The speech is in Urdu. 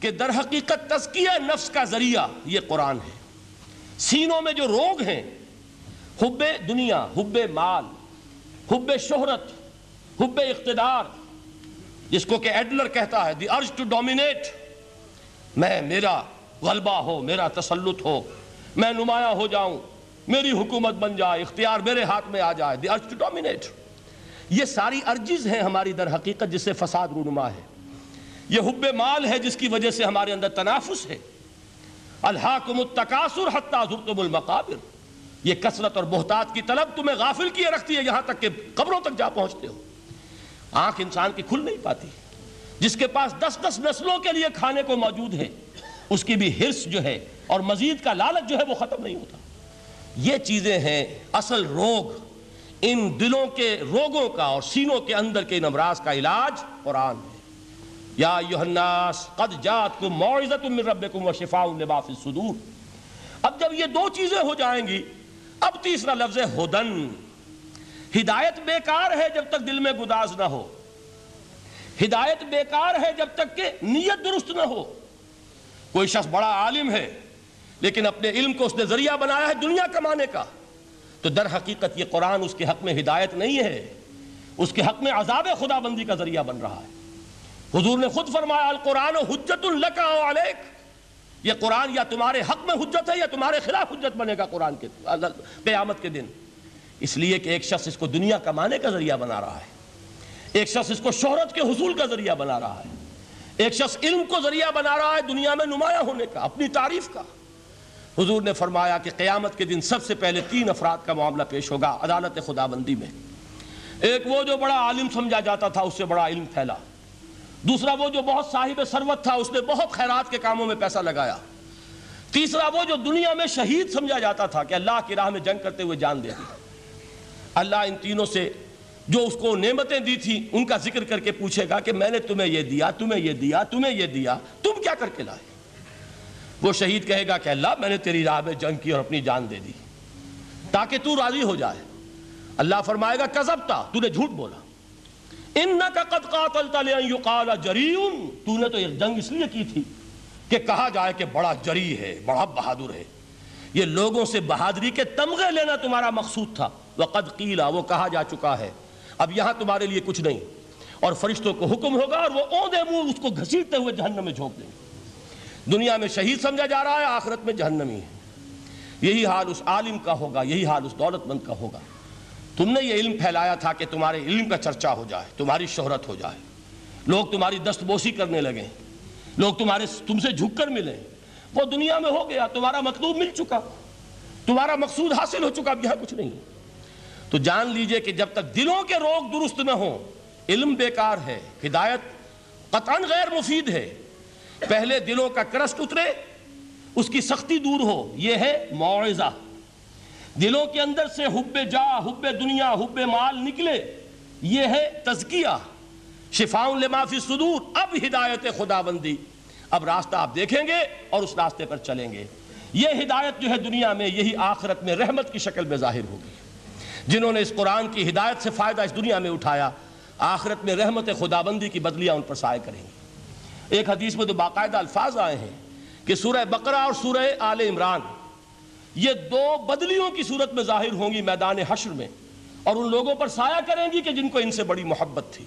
کہ در حقیقت تزکیہ نفس کا ذریعہ یہ قرآن ہے۔ سینوں میں جو روگ ہیں، حب دنیا، حب مال، حب شہرت، حب اقتدار، جس کو کہ ایڈلر کہتا ہے، دی ارج ٹو ڈومینیٹ، میں، میرا غلبہ ہو، میرا تسلط ہو، میں نمایاں ہو جاؤں، میری حکومت بن جائے، اختیار میرے ہاتھ میں آ جائے، دی ارج ٹو ڈومینیٹ۔ یہ ساری ارجز ہیں ہماری در حقیقت جس سے فساد رونما ہے۔ یہ حب مال ہے جس کی وجہ سے ہمارے اندر تنافس ہے۔ الحاکم التکاثر حتی زرتم المقابر۔ یہ کثرت اور بہتات کی طلب تمہیں غافل کیے رکھتی ہے یہاں تک کہ قبروں تک جا پہنچتے ہو۔ آنکھ انسان کی کھل نہیں پاتی۔ جس کے پاس دس دس نسلوں کے لیے کھانے کو موجود ہے، اس کی بھی حرص جو ہے اور مزید کا لالچ جو ہے وہ ختم نہیں ہوتا۔ یہ چیزیں ہیں اصل روگ۔ ان دلوں کے روگوں کا اور سینوں کے اندر کے ان امراض کا علاج قرآن ہے۔ یا الناس، قد جاتکم موعظت من ربکم و شفاء لما فی الصدور۔ اب جب یہ دو چیزیں ہو جائیں گی، اب تیسرا لفظ ہے ہدن۔ ہدایت بیکار ہے جب تک دل میں گداز نہ ہو۔ ہدایت بیکار ہے جب تک کہ نیت درست نہ ہو۔ کوئی شخص بڑا عالم ہے، لیکن اپنے علم کو اس نے ذریعہ بنایا ہے دنیا کمانے کا، تو در حقیقت یہ قرآن اس کے حق میں ہدایت نہیں ہے۔ اس کے حق میں عذاب خدا بندی کا ذریعہ بن رہا ہے۔ حضور نے خود فرمایا، القرآن حجت الکا علیک. یہ قرآن یا تمہارے حق میں حجت ہے یا تمہارے خلاف حجت بنے گا قرآن کے قیامت کے دن. اس لیے کہ ایک شخص اس کو دنیا کمانے کا ذریعہ بنا رہا ہے. ایک شخص اس کو شہرت کے حصول کا ذریعہ بنا رہا ہے. ایک شخص علم کو ذریعہ بنا رہا ہے دنیا میں نمایاں ہونے کا، اپنی تعریف کا. حضور نے فرمایا کہ قیامت کے دن سب سے پہلے تین افراد کا معاملہ پیش ہوگا، عدالت خدا بندی میں. ایک وہ جو بڑا عالم سمجھا جاتا تھا، اس سے بڑا علم پھیلا. دوسرا وہ جو بہت صاحب ثروت تھا، اس نے بہت خیرات کے کاموں میں پیسہ لگایا۔ تیسرا وہ جو دنیا میں شہید سمجھا جاتا تھا کہ اللہ کی راہ میں جنگ کرتے ہوئے جان دے دی۔ اللہ ان تینوں سے جو اس کو نعمتیں دی تھی ان کا ذکر کر کے پوچھے گا کہ میں نے تمہیں یہ دیا، تمہیں یہ دیا، تمہیں یہ دیا، تم کیا کر کے لائے؟ وہ شہید کہے گا کہ اللہ، میں نے تیری راہ میں جنگ کی اور اپنی جان دے دی۔ تاکہ تو راضی ہو جائے۔ اللہ فرمائے گا، کذبتا، تو نے جھوٹ بولا۔ انکا قد قاتلتا لئن یقال جریون تو نے تو ایک جنگ اس لیے کی تھی کہ کہا جائے کہ بڑا جری ہے، بڑا بہادر ہے۔ یہ لوگوں سے بہادری کے تمغے لینا تمہارا مقصود تھا۔ وقد قیلا وہ کہا جا چکا ہے۔ اب یہاں تمہارے لیے کچھ نہیں۔ اور فرشتوں کو حکم ہوگا اور وہ اوندے منہ اس کو گھسیٹتے ہوئے جہنم میں جھونک دیں۔ گے دنیا میں شہید سمجھا جا رہا ہے، آخرت میں جہنمی ہے۔ یہی حال اس عالم کا ہوگا، یہی حال اس دولت مند کا ہوگا۔ تم نے یہ علم پھیلایا تھا کہ تمہارے علم کا چرچا ہو جائے، تمہاری شہرت ہو جائے۔ لوگ تمہاری دست بوسی کرنے لگیں۔ لوگ تمہارے تم سے جھک کر ملیں۔ وہ دنیا میں ہو گیا، تمہارا مطلوب مل چکا۔ تمہارا مقصود حاصل ہو چکا، اب یہاں کچھ نہیں۔ تو جان لیجیے کہ جب تک دلوں کے روگ درست نہ ہوں، علم بیکار ہے، ہدایت قطعاً غیر مفید ہے۔ پہلے دلوں کا کرسٹ اترے، اس کی سختی دور ہو، یہ ہے معاوضہ۔ دلوں کے اندر سے حب جا، حب دنیا، حب مال نکلے، یہ ہے تزکیہ۔ شفاؤں لما فی صدور، اب ہدایت خدا بندی اب راستہ آپ دیکھیں گے اور اس راستے پر چلیں گے۔ یہ ہدایت جو ہے دنیا میں، یہی آخرت میں رحمت کی شکل میں ظاہر ہوگی۔ جنہوں نے اس قرآن کی ہدایت سے فائدہ اس دنیا میں اٹھایا، آخرت میں رحمت خدا بندی کی بدلیاں ان پر سائے کریں گے۔ ایک حدیث میں تو باقاعدہ الفاظ آئے ہیں کہ سورہ بقرہ اور سورہ آل عمران یہ دو بدلیوں کی صورت میں ظاہر ہوں گی میدان حشر میں اور ان لوگوں پر سایہ کریں گی کہ جن کو ان سے بڑی محبت تھی۔